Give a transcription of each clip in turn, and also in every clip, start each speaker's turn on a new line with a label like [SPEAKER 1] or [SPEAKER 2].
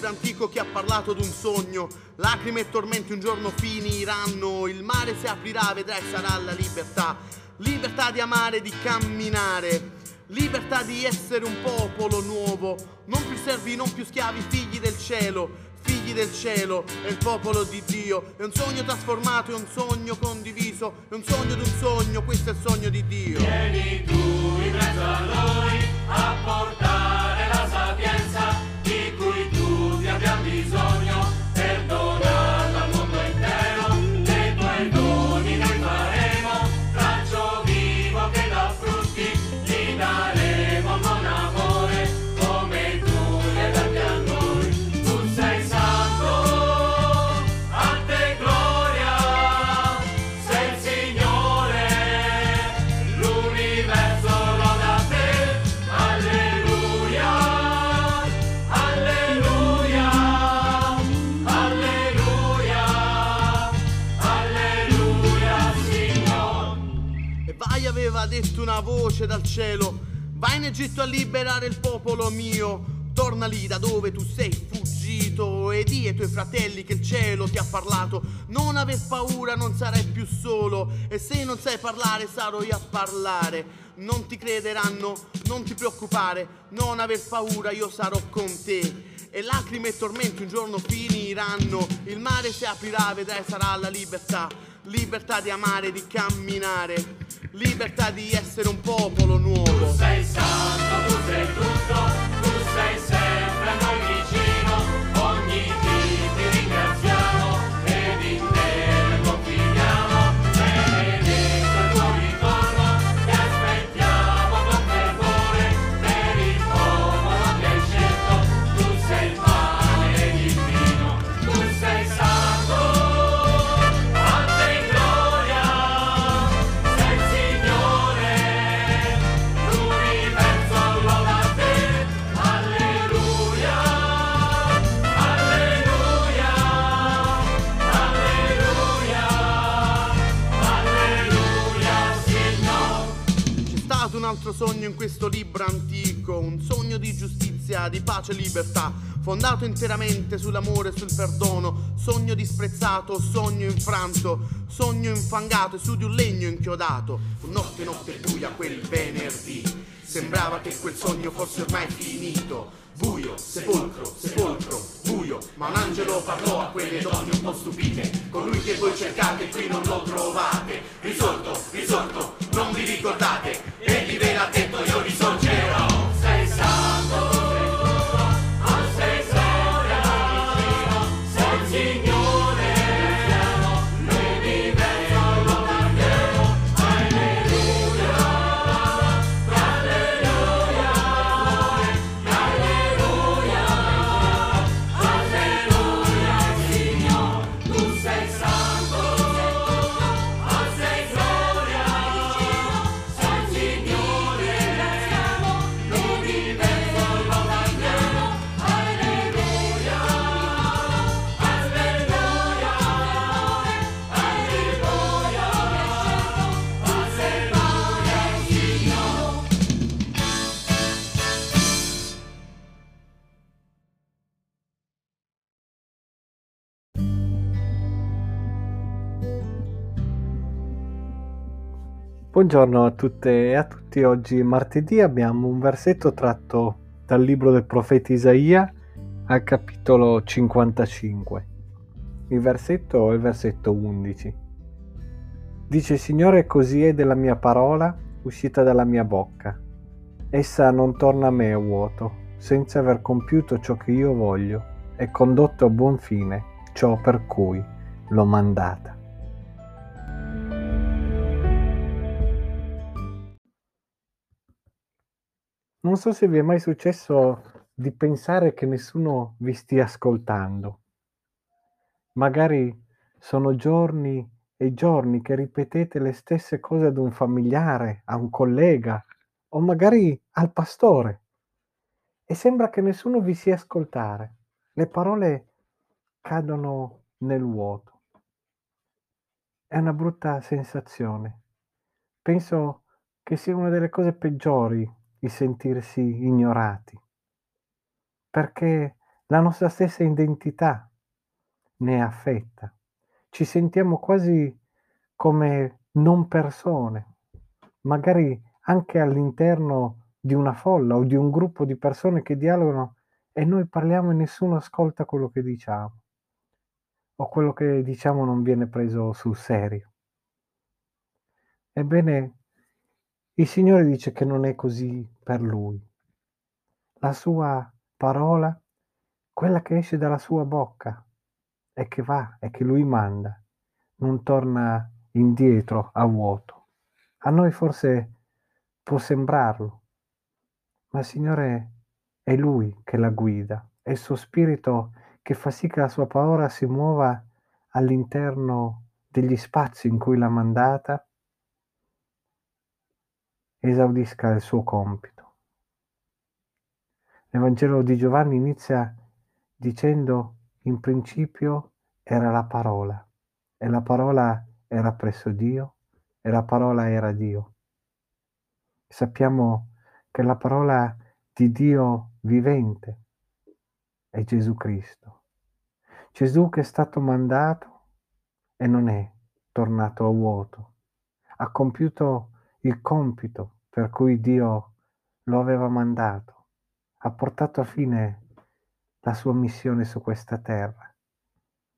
[SPEAKER 1] libro antico che ha parlato d'un sogno. Lacrime e tormenti un giorno finiranno. Il mare si aprirà, vedrai sarà la libertà. Libertà di amare, di camminare. Libertà di essere un popolo nuovo. Non più servi, non più schiavi, figli del cielo. Figli del cielo, è il popolo di Dio. È un sogno trasformato, è un sogno condiviso. È un sogno d'un sogno, questo è il sogno di Dio.
[SPEAKER 2] Vieni tu in mezzo a noi a portare
[SPEAKER 1] voce dal cielo, vai in Egitto a liberare il popolo mio, torna lì da dove tu sei fuggito e di ai tuoi fratelli che il cielo ti ha parlato, non aver paura, non sarai più solo e se non sai parlare sarò io a parlare. Non ti crederanno, non ti preoccupare, non aver paura, io sarò con te. E lacrime e tormenti un giorno finiranno, il mare si aprirà, vedrai sarà la libertà, libertà di amare, di camminare, libertà di essere un popolo nuovo. Un altro sogno in questo libro antico, un sogno di giustizia, di pace e libertà, fondato interamente sull'amore e sul perdono, sogno disprezzato, sogno infranto, sogno infangato e su di un legno inchiodato. Notte, notte buia quel venerdì, sembrava che quel sogno fosse ormai finito. Buio, sepolcro, sepolcro, buio, ma un angelo parlò a quelle donne un po' stupite. Colui che voi cercate qui non lo trovate.
[SPEAKER 3] Buongiorno a tutte e a tutti. Oggi martedì abbiamo un versetto tratto dal libro del profeta Isaia al capitolo 55. Il versetto è il versetto 11. Dice Signore, così è della mia parola uscita dalla mia bocca. Essa non torna a me a vuoto, senza aver compiuto ciò che io voglio e condotto a buon fine ciò per cui l'ho mandata. Non so se vi è mai successo di pensare che nessuno vi stia ascoltando. Magari sono giorni e giorni che ripetete le stesse cose ad un familiare, a un collega o magari al pastore e sembra che nessuno vi sia ascoltare. Le parole cadono nel vuoto. È una brutta sensazione. Penso che sia una delle cose peggiori il sentirsi ignorati, perché la nostra stessa identità ne è affetta. Ci sentiamo quasi come non persone, magari anche all'interno di una folla o di un gruppo di persone che dialogano e noi parliamo e nessuno ascolta quello che diciamo o quello che diciamo non viene preso sul serio. Ebbene, il Signore dice che non è così per Lui. La sua parola, quella che esce dalla sua bocca e che va e che Lui manda, non torna indietro a vuoto. A noi forse può sembrarlo, ma il Signore è Lui che la guida, è il suo spirito che fa sì che la sua parola si muova all'interno degli spazi in cui l'ha mandata, esaudisca il suo compito. L'Evangelo di Giovanni inizia dicendo in principio era la parola e la parola era presso Dio e la parola era Dio. Sappiamo che la parola di Dio vivente è Gesù Cristo. Gesù che è stato mandato e non è tornato a vuoto, ha compiuto il compito per cui Dio lo aveva mandato, ha portato a fine la sua missione su questa terra.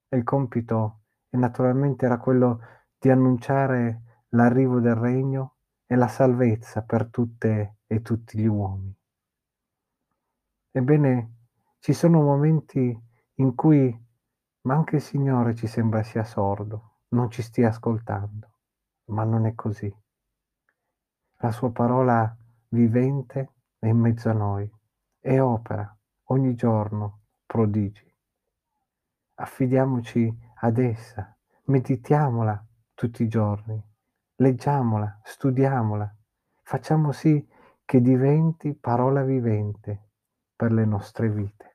[SPEAKER 3] E il compito naturalmente era quello di annunciare l'arrivo del regno e la salvezza per tutte e tutti gli uomini. Ebbene, ci sono momenti in cui ma anche il Signore ci sembra sia sordo, non ci stia ascoltando, ma non è così. La sua parola vivente è in mezzo a noi e opera ogni giorno prodigi. Affidiamoci ad essa, meditiamola tutti i giorni, leggiamola, studiamola, facciamo sì che diventi parola vivente per le nostre vite.